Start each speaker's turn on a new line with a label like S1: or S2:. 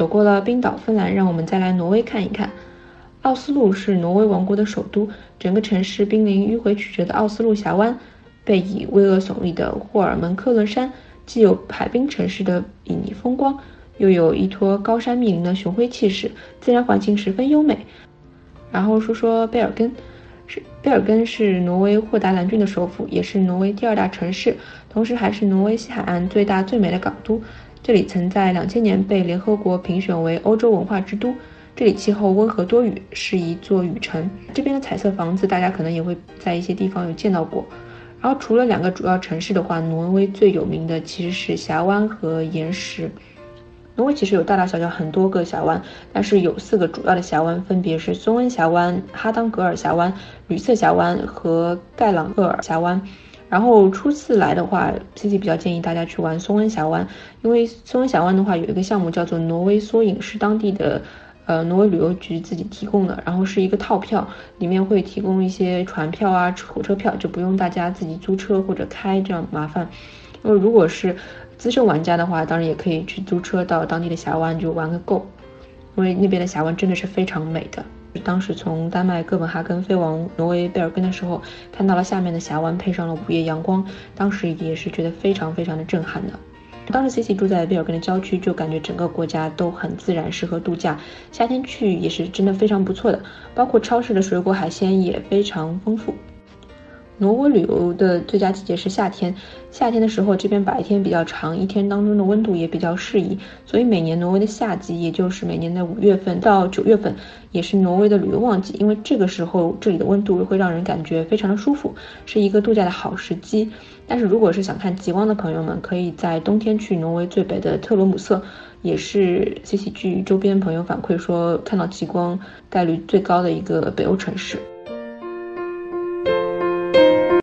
S1: 走过了冰岛、芬兰，让我们再来挪威看一看。奥斯陆是挪威王国的首都，整个城市濒临迂回曲折的奥斯陆峡湾，背倚巍峨耸立的霍尔门克伦山，既有海滨城市的旖旎风光，又有依托高山密林的雄辉气势，自然环境十分优美。然后说说贝尔根，是贝尔根是挪威霍达兰郡的首府，也是挪威第二大城市，同时还是挪威西海岸最大最美的港都。这里曾在两千年被联合国评选为欧洲文化之都。这里气候温和多雨，是一座雨城。这边的彩色房子，大家可能也会在一些地方有见到过。然后除了两个主要城市的话，挪威最有名的其实是峡湾和岩石。挪威其实有大大小小很多个峡湾，但是有四个主要的峡湾，分别是松恩峡湾、哈当格尔峡湾、吕瑟峡湾和盖朗厄尔峡湾。然后初次来的话，C C 比较建议大家去玩松恩峡湾，因为松恩峡湾的话有一个项目叫做挪威缩影，是当地的。呃，挪威旅游局自己提供的，然后是一个套票，里面会提供一些船票啊、火车票，就不用大家自己租车或者开这样麻烦。因为如果是资深玩家的话，当然也可以去租车到当地的峡湾就玩个够，因为那边的峡湾真的是非常美的。当时从丹麦哥本哈根飞往挪威贝尔根的时候，看到了下面的峡湾配上了午夜阳光，当时也是觉得非常非常的震撼的。当时 Cici 住在贝尔根的郊区，就感觉整个国家都很自然，适合度假。夏天去也是真的非常不错的，包括超市的水果海鲜也非常丰富。挪威旅游的最佳季节是夏天，夏天的时候这边白天比较长，一天当中的温度也比较适宜，所以每年挪威的夏季，也就是每年的五月份到九月份，也是挪威的旅游旺季，因为这个时候这里的温度会让人感觉非常的舒服，是一个度假的好时机。但是如果是想看极光的朋友们，可以在冬天去挪威最北的特罗姆瑟，也是 C C G 周边朋友反馈说看到极光概率最高的一个北欧城市。